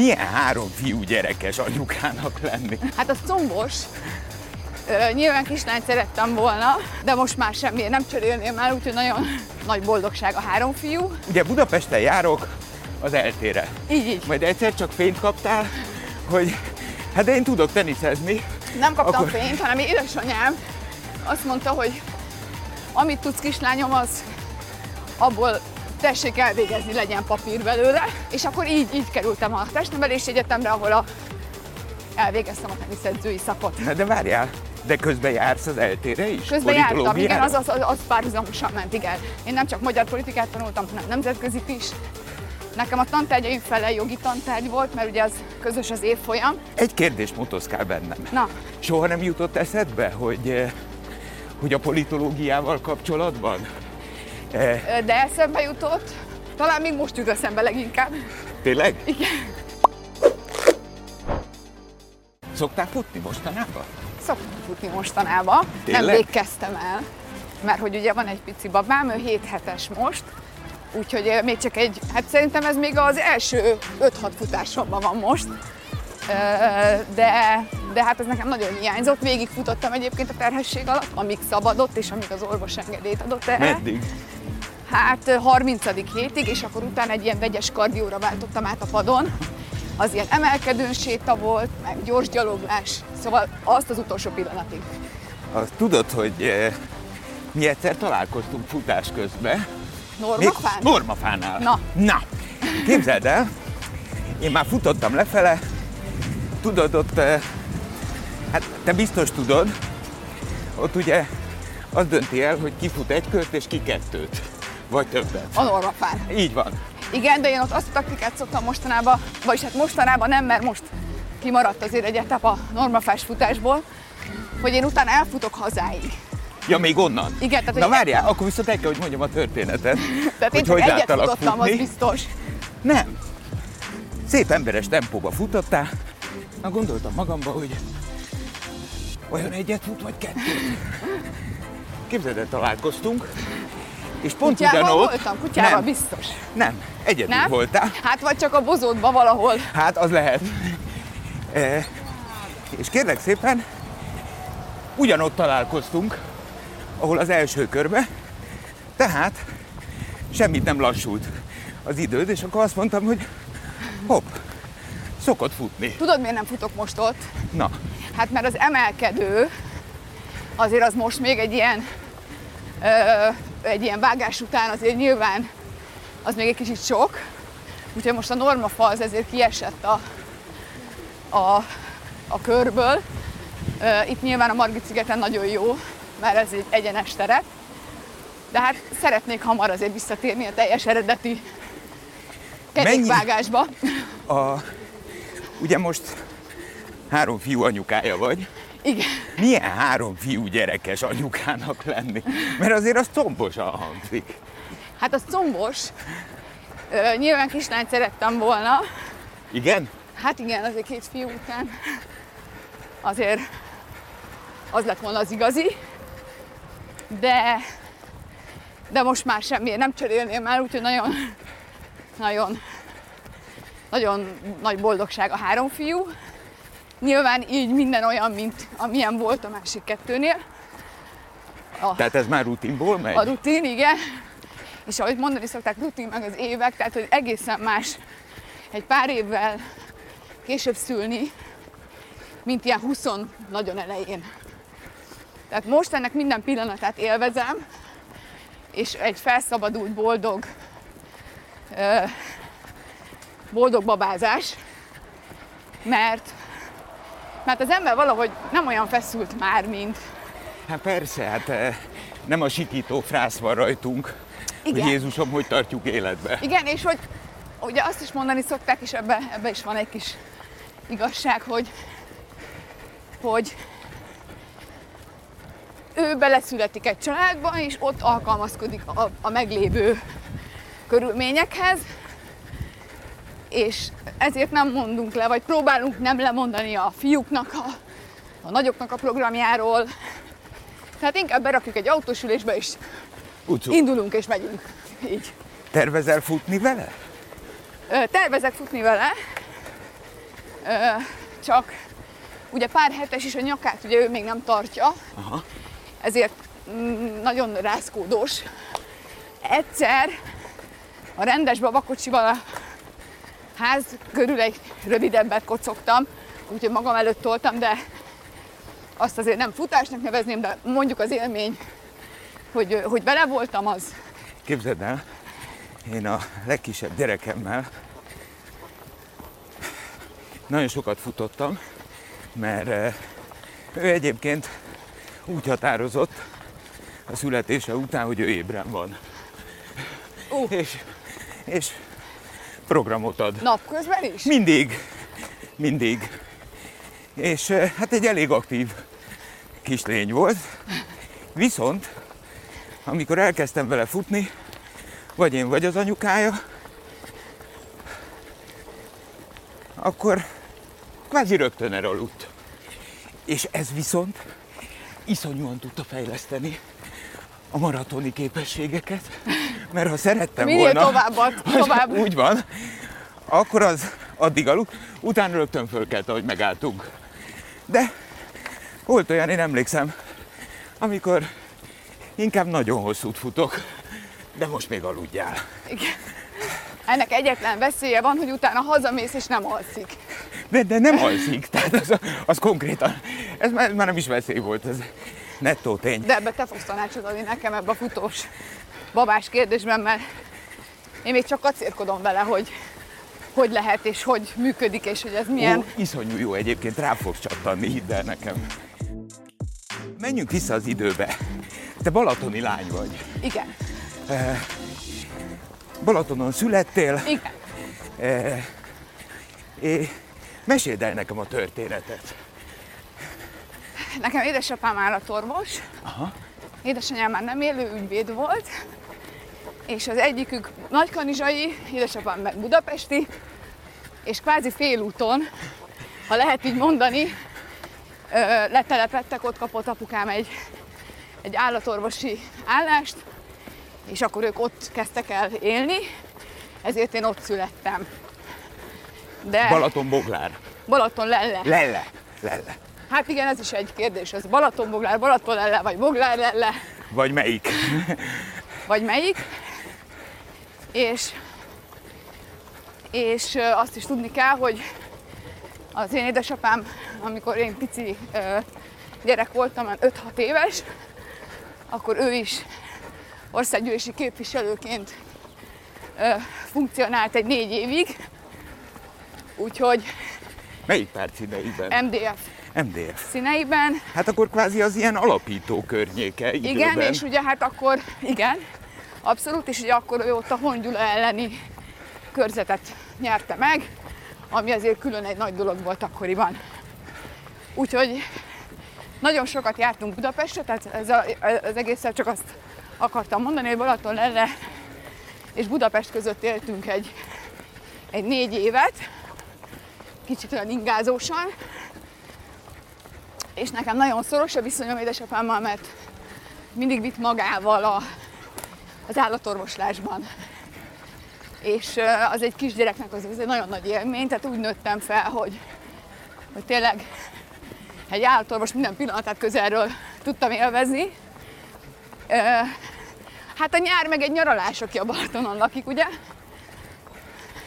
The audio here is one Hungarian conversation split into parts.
Milyen három fiú gyerekes anyukának lenni? Hát az combos. Ö, nyilván kislányt szerettem volna, de most már semmiért nem cserélném el, úgyhogy nagyon nagy boldogság a három fiú. Ugye Budapesten járok az eltére. Így, így. Majd egyszer csak fényt kaptál, hogy hát én tudok teniszezni. Nem kaptam Akkor- fényt, hanem édesanyám azt mondta, hogy amit tudsz kislányom, az abból tessék elvégezni, legyen papír belőle. És akkor így, így kerültem a testnevelési egyetemre, ahol a, elvégeztem a teniszedzői szakot. Na de várjál, de közben jársz az eltére is? Közben jártam, igen, az, az, az, az párhuzamosan ment, igen. Én nem csak magyar politikát tanultam, hanem nemzetközit is. Nekem a tantárgyaim fele jogi tantárgy volt, mert ugye az közös az évfolyam. Egy kérdés motoszkál bennem. Na, Soha nem jutott eszedbe, hogy, eh, hogy a politológiával kapcsolatban? De eszembe jutott, talán még most jut eszembe leginkább. tényleg? Igen. Szoktál futni mostanában? Szoktam futni mostanában, Tényleg? nemrég kezdtem el, mert hogy ugye van egy pici babám, ő 7 hetes most, úgyhogy még csak egy, hát szerintem ez még az első 5-6 futásomban van most, de, de hát ez nekem nagyon hiányzott. Végig futottam egyébként a terhesség alatt, amíg szabadott, és amíg az orvos engedélyt adott erre. Meddig? Hát ö, 30. hétig, és akkor utána egy ilyen vegyes kardióra váltottam át a padon. Az ilyen emelkedőn séta volt, meg gyors gyaloglás, szóval azt az utolsó pillanatig. Azt tudod, hogy eh, mi egyszer találkoztunk futás közben. Normafán? Normafánál. Na. Na, képzeld el, én már futottam lefele, tudod, ott, eh, hát te biztos tudod, ott ugye az dönti el, hogy ki fut egy kört és ki kettőt, vagy többet. A normafán. Így van. Igen, de én ott azt a taktikát szoktam mostanában, vagyis hát mostanában nem, mert most kimaradt azért egy etap a normafás futásból, hogy én utána elfutok hazáig. Ja, még onnan? Igen, tehát, Na várjál, akkor viszont el kell, hogy mondjam a történetet. Tehát hogy én hogy egyet futottam, az futni. biztos. Nem. Szép emberes tempóba futottál. Na gondoltam magamba, hogy olyan egyet fut, vagy kettőt. Képzeld el, találkoztunk, és pont Kutyával ugyanott... voltam, kutyával nem, biztos. nem, egyedül Nem? voltál. Hát vagy csak a bozótban valahol. Hát, az lehet. E, és kérlek szépen, ugyanott találkoztunk, ahol az első körbe, tehát semmit nem lassult az időd, és akkor azt mondtam, hogy hopp, szokott futni. Tudod, miért nem futok most ott? Na, Hát mert az emelkedő, azért az most még egy ilyen, ö, egy ilyen vágás után azért nyilván az még egy kicsit sok. Úgyhogy most a normafalz ezért kiesett a, a, a körből. Itt nyilván a Margit szigeten nagyon jó, mert ez egy egyenes teret. De hát szeretnék hamar azért visszatérni a teljes eredeti kerékvágásba. a, ugye most három fiú anyukája vagy. Igen. Milyen három fiú gyerekes anyukának lenni? Mert azért az combosan hangzik. Hát az combos. Ö, nyilván kislányt szerettem volna. Igen? Hát igen, azért két fiú után azért az lett volna az igazi. De, de most már semmiért nem cserélném el, úgyhogy nagyon, nagyon, nagyon nagy boldogság a három fiú. Nyilván így minden olyan, mint amilyen volt a másik kettőnél. A, Tehát ez már rutinból megy? a rutin, igen. És ahogy mondani szokták, rutin meg az évek, tehát hogy egészen más egy pár évvel később szülni, mint ilyen 20 nagyon elején. Tehát most ennek minden pillanatát élvezem, és egy felszabadult, boldog, boldog babázás, mert, mert az ember valahogy nem olyan feszült már, mint, Hát persze, hát eh, nem a sikító frász van rajtunk, Igen. hogy Jézusom, hogy tartjuk életbe. Igen, és hogy ugye azt is mondani szokták, és ebbe, ebbe is van egy kis igazság, hogy, hogy ő beleszületik egy családba, és ott alkalmazkodik a, a meglévő körülményekhez, és ezért nem mondunk le, vagy próbálunk nem lemondani a fiúknak, a, a nagyoknak a programjáról. Tehát inkább berakjuk egy autósülésbe, és Ucu, indulunk és megyünk. Így. tervezel futni vele? Ö, Tervezek futni vele, Ö, csak ugye pár hetes is a nyakát ugye ő még nem tartja, Aha. ezért mm, nagyon rázkódós. Egyszer a rendes babakocsival a ház körül egy rövidebbet kocogtam, úgyhogy magam előtt toltam, de azt azért nem futásnak nevezném, de mondjuk az élmény, hogy, hogy vele voltam, az Képzeld el, én a legkisebb gyerekemmel nagyon sokat futottam, mert eh, ő egyébként úgy határozott a születése után, hogy ő ébren van. Ú. És, és programot ad. napközben is. Mindig, mindig. És eh, hát egy elég aktív kislény volt. Viszont, amikor elkezdtem vele futni, vagy én, vagy az anyukája, akkor kvázi rögtön elaludt. És ez viszont iszonyúan tudta fejleszteni a maratoni képességeket, mert ha szerettem Minél volna... tovább, ad- tovább. Úgy van. Akkor az addig aludt, utána rögtön fölkelt, ahogy megálltunk. De volt olyan, én emlékszem, amikor inkább nagyon hosszút futok, de most még aludjál. Igen. Ennek egyetlen veszélye van, hogy utána hazamész és nem alszik. De, de nem alszik, tehát az, az konkrétan, ez már, már nem is veszély volt, ez nettó tény. De ebbe te fogsz tanácsot adni nekem ebbe a futós babás kérdésben, mert én még csak kacérkodom vele, hogy hogy lehet és hogy működik, és hogy ez milyen. Ó, iszonyú jó egyébként, rá fogsz csattanni, hidd el nekem. Menjünk vissza az időbe. Te balatoni lány vagy. Igen, Balatonon születtél, igen. és meséld el nekem a történetet. Nekem édesapám állatorvos, Aha. édesanyám már nem élő ügyvéd volt, és az egyikük nagykanizsai, édesapám meg budapesti, és kvázi félúton, ha lehet így mondani, ö, letelepedtek, ott kapott apukám egy, egy állatorvosi állást, és akkor ők ott kezdtek el élni, ezért én ott születtem. De Balaton Boglár. Balaton lelle. Lelle. Lelle. Hát igen, ez is egy kérdés, ez Balaton Boglár, Balaton lelle, vagy Boglár lelle. Vagy melyik? vagy melyik. És, és azt is tudni kell, hogy az én édesapám, amikor én pici gyerek voltam, olyan 5-6 éves, akkor ő is országgyűlési képviselőként funkcionált egy négy évig, úgyhogy Melyik párt színeiben? MDF MDF. színeiben, Hát akkor kvázi az ilyen alapító környéke időben. Igen, és ugye hát akkor, igen, abszolút, és ugye akkor ő ott a Hongyula elleni körzetet nyerte meg, ami azért külön egy nagy dolog volt akkoriban. Úgyhogy nagyon sokat jártunk Budapestre, tehát ez a, az egészet csak azt akartam mondani, hogy Balaton lenne és Budapest között éltünk egy, egy négy évet, kicsit olyan ingázósan, és nekem nagyon szoros a viszonyom édesapámmal, mert mindig vitt magával a, az állatorvoslásban. És az egy kisgyereknek az, az egy nagyon nagy élmény, tehát úgy nőttem fel, hogy, hogy tényleg egy állatorvos minden pillanatát közelről tudtam élvezni. Hát a nyár meg egy nyaralás, aki a Balatonon lakik, ugye?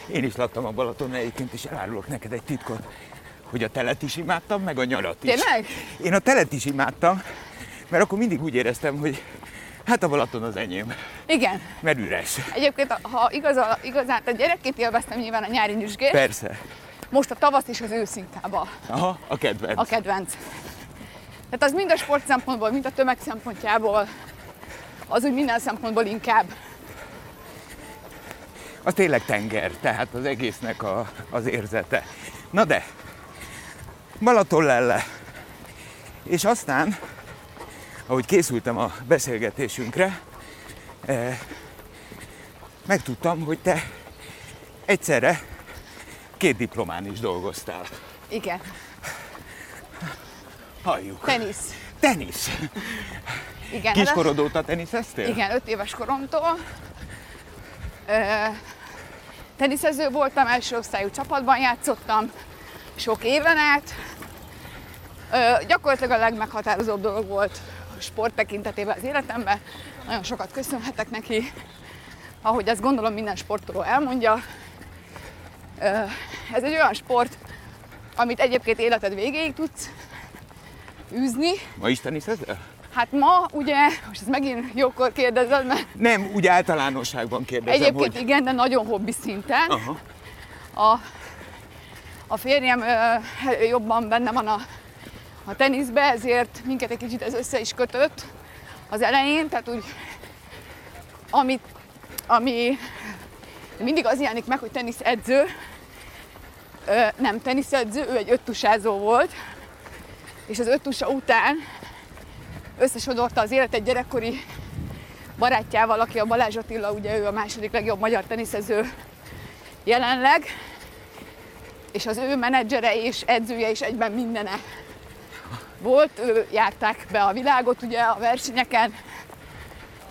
Én is laktam a Balaton egyébként, és elárulok neked egy titkot, hogy a telet is imádtam, meg a nyarat is. Tényleg? Én a telet is imádtam, mert akkor mindig úgy éreztem, hogy hát a Balaton az enyém, Igen. mert üres. Egyébként, ha igaz, igazán, tehát gyerekként élveztem nyilván a nyári nyüzsgést, Persze. most a tavasz és az ősz inkább a, Aha, a kedvenc. a kedvenc. Tehát az mind a sport szempontból, mind a tömeg szempontjából, az úgy minden szempontból inkább. Az tényleg tenger, tehát az egésznek a, az érzete. Na de, Balaton lelle. És aztán, ahogy készültem a beszélgetésünkre, eh, megtudtam, hogy te egyszerre két diplomán is dolgoztál. Igen. Halljuk. Tenisz. Tenisz. Igen, Kiskorod óta teniszeztél? Igen, öt éves koromtól. Ö, teniszező voltam, első osztályú csapatban játszottam, sok éven át. Ö, gyakorlatilag a legmeghatározóbb dolog volt a sport tekintetében az életemben. Nagyon sokat köszönhetek neki, ahogy ezt gondolom minden sportoló elmondja. Ö, ez egy olyan sport, amit egyébként életed végéig tudsz űzni. Ma is teniszezel? Hát ma ugye, most ez megint jókor kérdezed, mert Nem, úgy általánosságban kérdezem, egyébként hogy... igen, de nagyon hobbi szinten. Aha. A, a férjem ö, jobban benne van a, a teniszbe, ezért minket egy kicsit ez össze is kötött az elején, tehát úgy, amit, ami mindig az jelenik meg, hogy teniszedző, ö, nem teniszedző, ő egy öttusázó volt, és az öttusa után összesodorta az élet egy gyerekkori barátjával, aki a Balázs Attila, ugye ő a második legjobb magyar teniszező jelenleg, és az ő menedzsere és edzője is egyben mindene volt, ő járták be a világot ugye a versenyeken,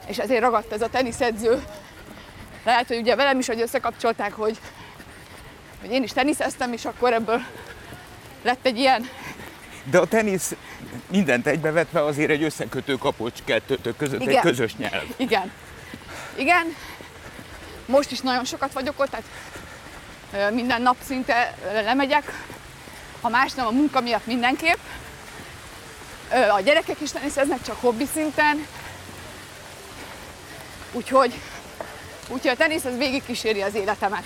és ezért ragadt ez a teniszedző. Lehet, hogy ugye velem is, hogy összekapcsolták, hogy, hogy én is teniszeztem, és akkor ebből lett egy ilyen De a tenisz mindent egybevetve azért egy összekötő kapocs kettőtök között, egy Igen. közös nyelv. Igen. Igen. Most is nagyon sokat vagyok ott, tehát minden nap szinte lemegyek. Ha más nem, a munka miatt mindenképp. A gyerekek is teniszeznek, csak hobbi szinten. Úgyhogy, úgyhogy a tenisz az végig kíséri az életemet.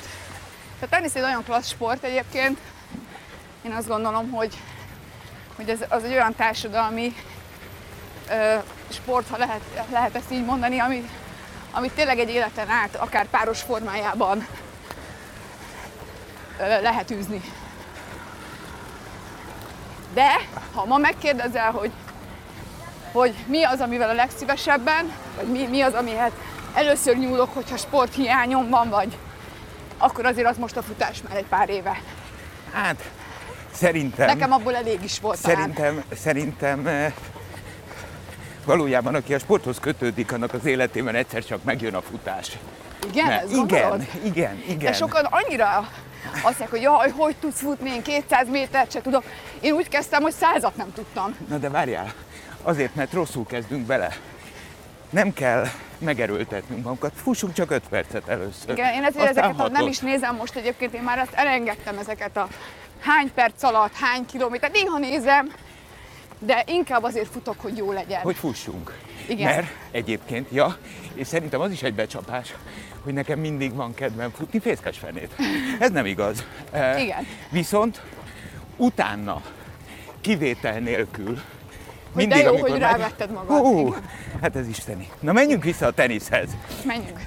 A tenisz egy nagyon klassz sport egyébként. Én azt gondolom, hogy, hogy ez az egy olyan társadalmi ö, sport, ha lehet, lehet ezt így mondani, ami, amit tényleg egy életen át, akár páros formájában lehet űzni. De, ha ma megkérdezel, hogy, hogy mi az, amivel a legszívesebben, vagy mi, mi az, amihez először nyúlok, hogyha sporthiányom van, vagy akkor azért az most a futás már egy pár éve. Hát, szerintem... Nekem abból elég is volt talán. Szerintem, szerintem eh, valójában aki a sporthoz kötődik, annak az életében egyszer csak megjön a futás. Igen, Ne, ez igen, igen, igen. De sokan annyira azt mondják, hogy jaj, hogy tudsz futni, én 200 métert se tudok. Én úgy kezdtem, hogy százat nem tudtam. Na de várjál, azért, mert rosszul kezdünk bele. Nem kell megerőltetnünk magunkat, fussunk csak 5 percet először. Igen, én ezért Aztán ezeket nem is nézem most egyébként, én már ezt elengedtem ezeket a hány perc alatt, hány kilométer, néha nézem, de inkább azért futok, hogy jó legyen. Hogy fussunk. Igen. Mert egyébként, ja, és szerintem az is egy becsapás, hogy nekem mindig van kedvem futni fészkes fenét. Ez nem igaz. Eh, Igen. Viszont utána, kivétel nélkül, Hogy de jó, hogy rávetted magad. Hú, hát ez isteni. Na menjünk vissza a teniszhez. Menjünk.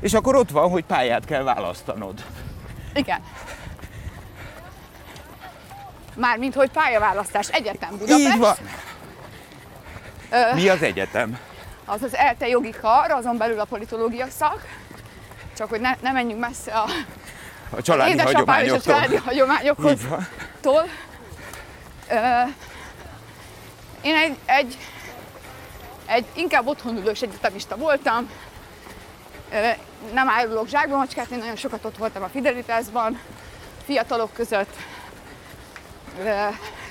És akkor ott van, hogy pályát kell választanod. Igen. Mármint, hogy pályaválasztás, egyetem Budapest. Így van. Ö, Mi az egyetem? az az ELTE jogi kar, azon belül a politológia szak. Csak hogy ne, ne menjünk messze a A családi édesapám és a hagyományoktól. családi hagyományoktól. Tól. Ö, én egy, egy, egy inkább otthon ülős egyetemista voltam. Ö, nem árulok zsákba macskát, én nagyon sokat ott voltam a Fidelitásban, fiatalok között.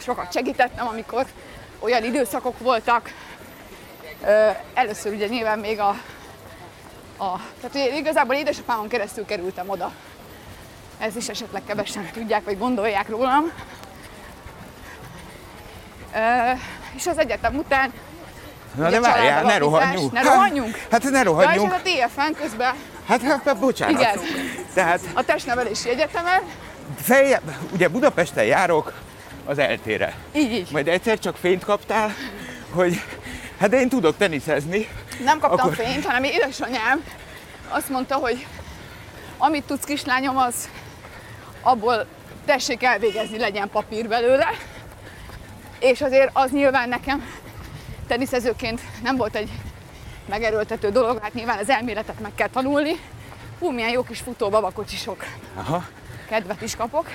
Sokat segítettem, amikor olyan időszakok voltak. Először ugye nyilván még a, a tehát ugye igazából édesapámon keresztül kerültem oda. Ez is esetleg kevesen tudják, vagy gondolják rólam. És az egyetem után Na de várjál, ne rohanjunk. Ne rohanjunk? Hát, hát ne ja, és rohanjunk. ez a TFN közben Hát, hát, hát bocsánat. Igen. Tehát a testnevelési egyetemen, feljebb, ugye Budapesten járok az eltére. így így. Majd egyszer csak fényt kaptál, hogy hát de én tudok teniszezni. Nem kaptam Akkor- fényt, hanem édesanyám azt mondta, hogy amit tudsz kislányom, az abból tessék elvégezni, legyen papír belőle. És azért az nyilván nekem teniszezőként nem volt egy megerőltető dolog, hát nyilván az elméletet meg kell tanulni. Hú, milyen jó kis futó babakocsisok. Aha. kedvet is kapok.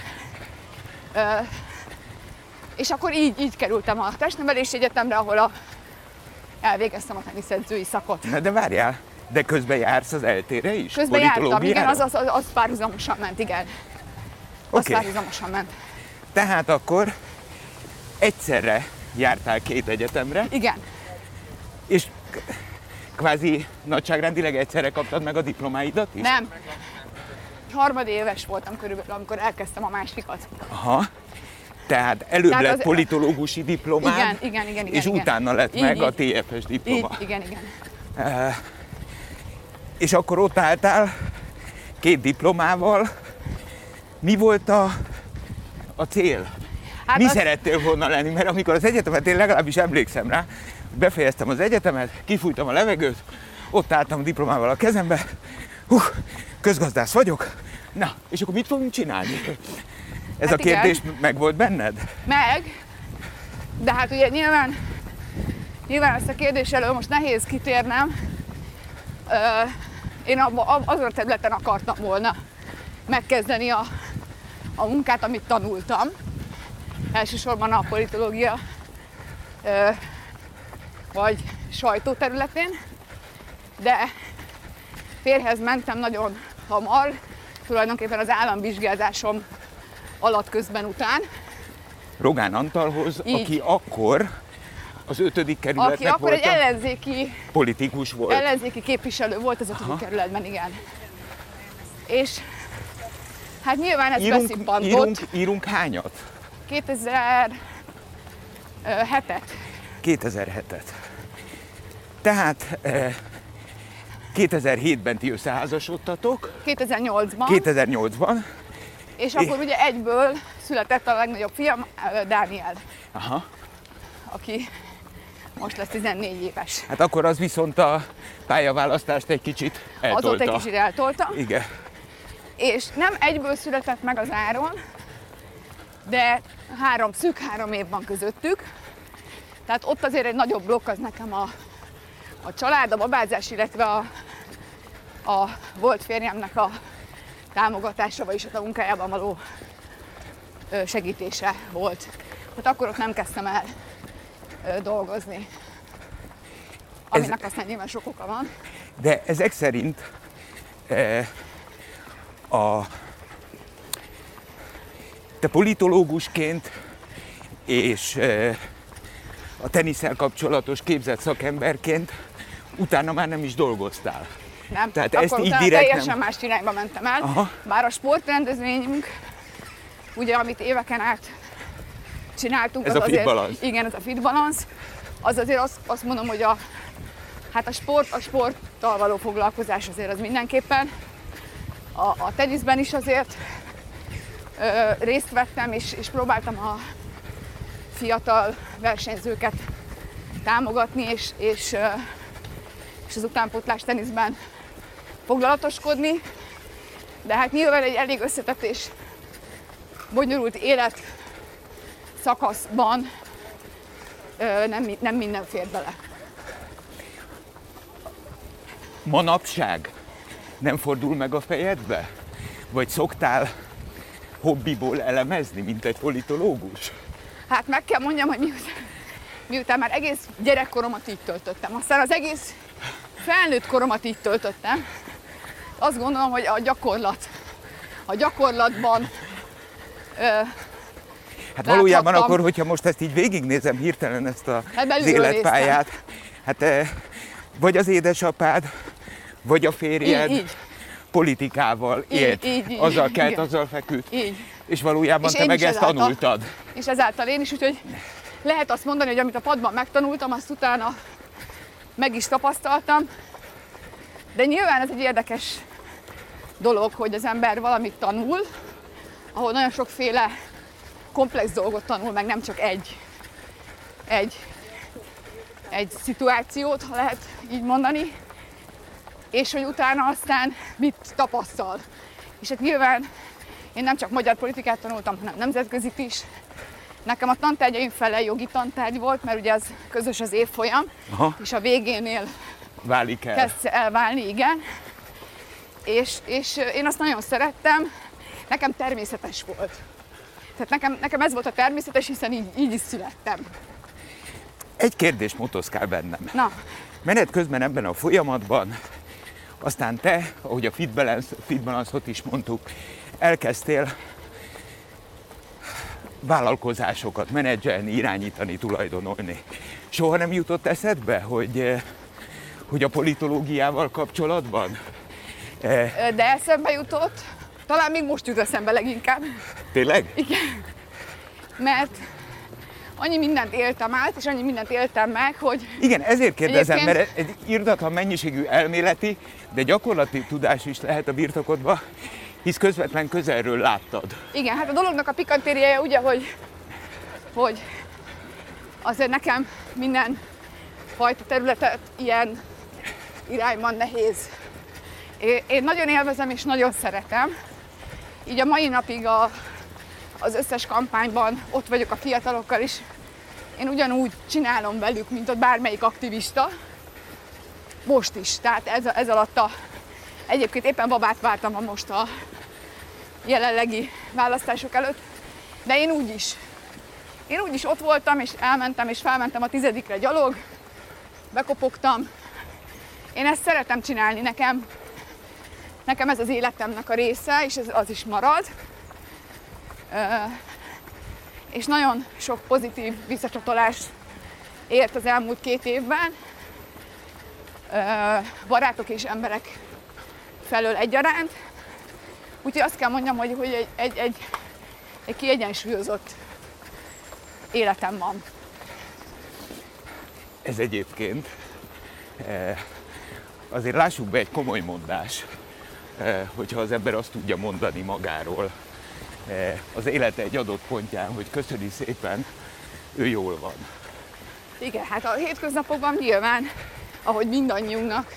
Ö, és akkor így, így kerültem a testnevelési egyetemre, ahol a, elvégeztem a teniszedzői szakot. De várjál, de közben jársz az eltére is? Közben jártam, igen, az, az, az, párhuzamosan ment, igen. Az Oké. párhuzamosan ment. Tehát akkor egyszerre jártál két egyetemre, Igen. és kvázi nagyságrendileg egyszerre kaptad meg a diplomáidat is? Nem. Harmadéves voltam körülbelül, amikor elkezdtem a másikat. Aha. Tehát előbb Tehát lett az- politológusi diplomád, Igen, igen, igen, igen. és igen. utána lett Így, meg így. a TFS diploma. Így, igen, igen. És akkor ott álltál két diplomával. Mi volt a, a cél? Hát Mi az- szerettél volna lenni? Mert amikor az egyetemet, én legalábbis emlékszem rá, befejeztem az egyetemet, kifújtam a levegőt, ott álltam a diplomával a kezembe, hú, közgazdász vagyok, na, és akkor mit fogunk csinálni? Ez Hát a kérdés igen. meg volt benned? Meg, de hát ugye nyilván, nyilván ezt a kérdés elől most nehéz kitérnem. Ö, én abba, ab- azon a területen akartam volna megkezdeni a, a munkát, amit tanultam. Elsősorban a politológia ö, vagy sajtó területén, de férhez mentem nagyon hamar, tulajdonképpen az államvizsgázásom alatt közben után, Rogán Antalhoz, Így. aki akkor az ötödik aki kerületnek akkor volt egy ellenzéki, politikus volt. ellenzéki képviselő volt az ötödik kerületben, igen. És hát nyilván ez írunk, beszippantott. írunk, írunk hányat? 2007-et. 2007-et. Tehát eh, 2007-ben ti összeházasodtatok, 2008-ban, 2008-ban, és akkor ugye egyből született a legnagyobb fiam, Dániel, aha, aki most lesz 14 éves. hát akkor az viszont a pályaválasztást egy kicsit eltolta. Azóta egy kicsit eltolta. Igen. És nem egyből született meg az áron, de három, szűk három év van közöttük. Tehát ott azért egy nagyobb blokk az nekem a, a család, a babázás, illetve a, a volt férjemnek a támogatása, vagyis a munkájában való segítése volt. Tehát akkor ott nem kezdtem el dolgozni. Aminek aztán nyilván sok oka van. De ezek szerint eh, a te politológusként és eh, a teniszel kapcsolatos képzett szakemberként utána már nem is dolgoztál. Nem, Tehát akkor ezt így direkt teljesen nem- más irányba mentem el. Aha. Bár a sportrendezvényünk, ugye amit éveken át csináltunk, Ez az a Fit azért, Balance. igen, ez a fit balance, az azért azt, azt mondom, hogy a, hát a sport, a sporttal való foglalkozás azért az mindenképpen. A, a teniszben is azért ö, részt vettem, és, és próbáltam a fiatal versenyzőket támogatni, és, és, és az utánpótlás teniszben foglalatoskodni, de hát nyilván egy elég összetett és bonyolult élet szakaszban nem, nem minden fér bele. Manapság nem fordul meg a fejedbe? Vagy szoktál hobbiból elemezni, mint egy politológus? Hát meg kell mondjam, hogy miután, miután már egész gyerekkoromat így töltöttem, aztán az egész felnőtt koromat így töltöttem, azt gondolom, hogy a gyakorlat, a gyakorlatban ö, Hát valójában akkor, hogyha most ezt így végignézem hirtelen ezt a, Hát az életpályát, hát eh, vagy az édesapád, vagy a férjed így, így, politikával Így, élt, így, így. azzal kelt, Igen. azzal feküdt, így. és valójában És te meg ezt ezáltal. tanultad. És ezáltal én is, úgyhogy lehet azt mondani, hogy amit a padban megtanultam, azt utána meg is tapasztaltam. De nyilván ez egy érdekes dolog, hogy az ember valamit tanul, ahol nagyon sokféle komplex dolgot tanul, meg nem csak egy, egy, egy szituációt, ha lehet így mondani, és hogy utána aztán mit tapasztal. És hát nyilván én nem csak magyar politikát tanultam, hanem nemzetközit is. Nekem a tantárgyaim fele jogi tantárgy volt, mert ugye az közös az évfolyam, Aha. és a végénél Válik el. kezd elválni, igen. És, és én azt nagyon szerettem, nekem természetes volt. Tehát nekem, nekem ez volt a természetes, hiszen így, így is születtem. Egy kérdés motoszkál bennem. Na, Menet közben ebben a folyamatban, aztán te, ahogy a Fit Balance, Fit Balance-ot is mondtuk, elkezdtél vállalkozásokat menedzselni, irányítani, tulajdonolni. Soha nem jutott eszedbe, hogy, eh, hogy a politológiával kapcsolatban? De eszembe jutott, talán még most jut eszembe leginkább. Tényleg? Igen. Mert annyi mindent éltem át, és annyi mindent éltem meg, hogy Igen, ezért kérdezem, Egyébként- mert egy irdatlan mennyiségű elméleti, de gyakorlati tudás is lehet a birtokodba, hisz közvetlen közelről láttad. igen, hát a dolognak a pikantériája ugye, hogy, hogy azért nekem minden fajta területet ilyen irányban nehéz. Én, nagyon élvezem és nagyon szeretem. Így a mai napig a, az összes kampányban ott vagyok a fiatalokkal is. Én ugyanúgy csinálom velük, mint ott bármelyik aktivista. Most is. Tehát ez, ez alatt a... Egyébként éppen babát vártam a most a jelenlegi választások előtt, de én úgy is. Én úgy is ott voltam, és elmentem, és felmentem a tizedikre gyalog, bekopogtam. Én ezt szeretem csinálni, nekem, nekem ez az életemnek a része, és ez az is marad. És nagyon sok pozitív visszacsatolás ért az elmúlt két évben. Barátok és emberek felől egyaránt. Úgyhogy azt kell mondjam, hogy, hogy egy, egy, egy, egy kiegyensúlyozott életem van. Ez egyébként eh, azért lássuk be egy komoly mondás, hogyha az ember azt tudja mondani magáról eh, az élete egy adott pontján, hogy köszöni szépen, ő jól van. Igen, hát a hétköznapokban nyilván, ahogy mindannyiunknak,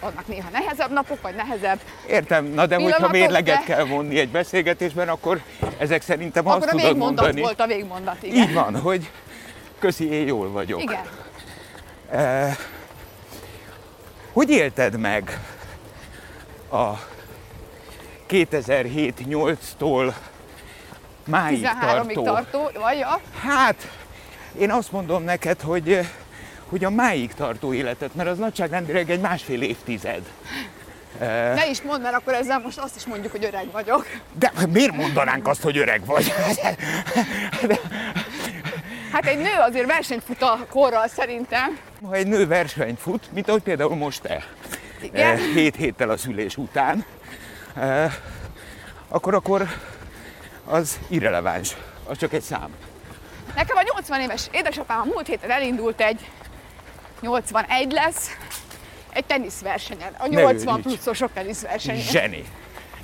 vannak néha nehezebb napok, vagy nehezebb. Értem, na de hogyha mérleget de- kell vonni egy beszélgetésben, akkor ezek szerintem azt Akkor a tudod mondani. volt a végmondat, igen. Így van, hogy köszi, én jól vagyok. Igen. Eh, hogy élted meg a 2007-8-tól máig 13-ig tartó? tartó, vagy ja, Hát, én azt mondom neked, hogy, hogy a máig tartó életet, mert az nagyságrendileg egy másfél évtized. ne is mondd, mert akkor ezzel most azt is mondjuk, hogy öreg vagyok. De miért mondanánk azt, hogy öreg vagy? Hát egy nő azért versenyt fut a korral szerintem. Ha egy nő versenyt fut, mint ahogy például most te, Igen. eh, hét héttel a szülés után, eh, akkor akkor az irreleváns. Az csak egy szám. Nekem a 80 éves édesapám a múlt héten elindult egy 81 lesz, egy teniszversenyen, a Ne 80 őrjíts. pluszosok teniszversenyen. Zseni.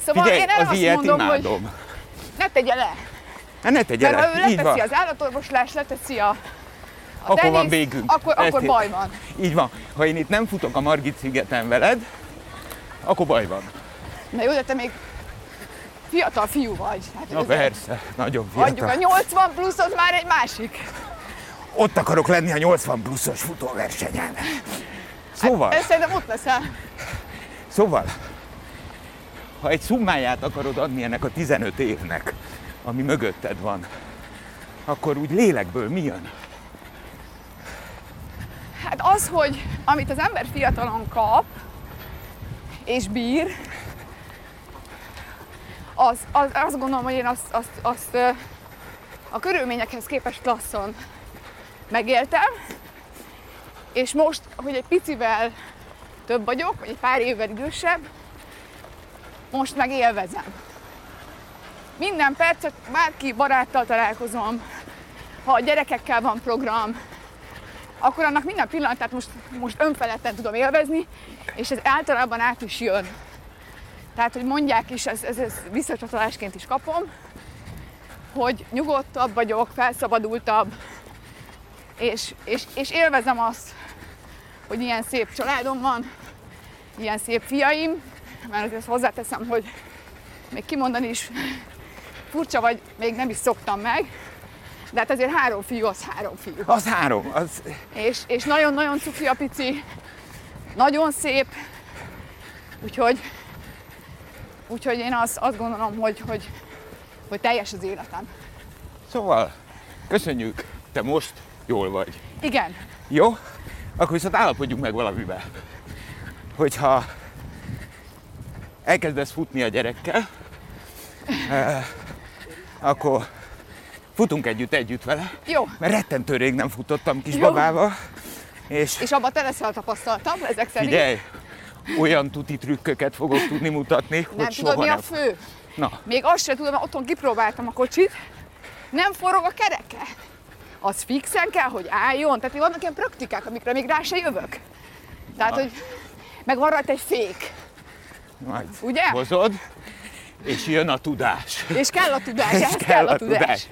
Szóval Figyelj, én erre az azt ilyet mondom, imádom. hogy ne tegye le. Hát ne tegye Mert ha ő le, leteszi az állatorvoslás, leteszi a Akkor tenisz, van végünk. Akkor, Ezt akkor baj van. Így van. Ha én itt nem futok a Margit szigeten veled, akkor baj van. Na jó, de te még fiatal fiú vagy. Hát Na persze, nagyon Adjuk a fiatal. 80 pluszot már egy másik. Ott akarok lenni a 80 pluszos futóversenyen. Szóval, Ez szerintem ott leszel. szóval, ha egy szummáját akarod adni ennek a 15 évnek, ami mögötted van, akkor úgy lélekből mi jön? Az, hogy amit az ember fiatalon kap, és bír, az, az, azt gondolom, hogy én azt, azt, azt a körülményekhez képest lasszon megéltem, és most, hogy egy picivel több vagyok, vagy egy pár évvel idősebb, most meg élvezem. Minden percet bárki baráttal találkozom, ha a gyerekekkel van program, akkor annak minden pillanatát most, most önfeledten tudom élvezni, és ez általában át is jön. Tehát, hogy mondják is, ez, ez, ez visszacsatolásként is kapom, hogy nyugodtabb vagyok, felszabadultabb, és, és, és élvezem azt, hogy ilyen szép családom van, ilyen szép fiaim, mert azért hozzáteszem, hogy még kimondani is furcsa, vagy még nem is szoktam meg, de hát azért három fiú az három fiú. Az három, az És, és nagyon-nagyon cuki a pici, nagyon szép, úgyhogy, úgyhogy én azt, azt gondolom, hogy, hogy, hogy teljes az életem. Szóval, köszönjük, te most jól vagy. Igen, Jó? Akkor viszont állapodjunk meg valamivel. Hogyha elkezdesz futni a gyerekkel, eh, akkor Futunk együtt, együtt vele. Jó. Mert rettentő rég nem futottam kisbabával. És És abban te leszel tapasztaltam, ezek szerint. figyelj, olyan tuti trükköket fogok tudni mutatni, nem hogy tudod, soha mi a nem. fő? Na, Még azt sem tudom, mert otthon kipróbáltam a kocsit. Nem forog a kereke. Az fixen kell, hogy álljon. Tehát vannak ilyen praktikák, amikre még rá se jövök. Tehát, hogy meg van rajta egy fék. majd Ugye? hozod, és jön a tudás. És kell a tudás, És ehhez kell a tudás.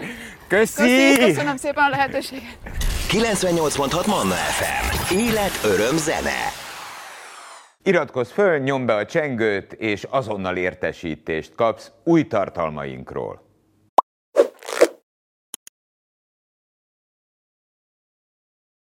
Köszi! Köszi, köszönöm szépen a lehetőséget. 98.6 Manna FM. Élet, öröm, zene. Iratkozz föl, nyomd be a csengőt, és azonnal értesítést kapsz új tartalmainkról.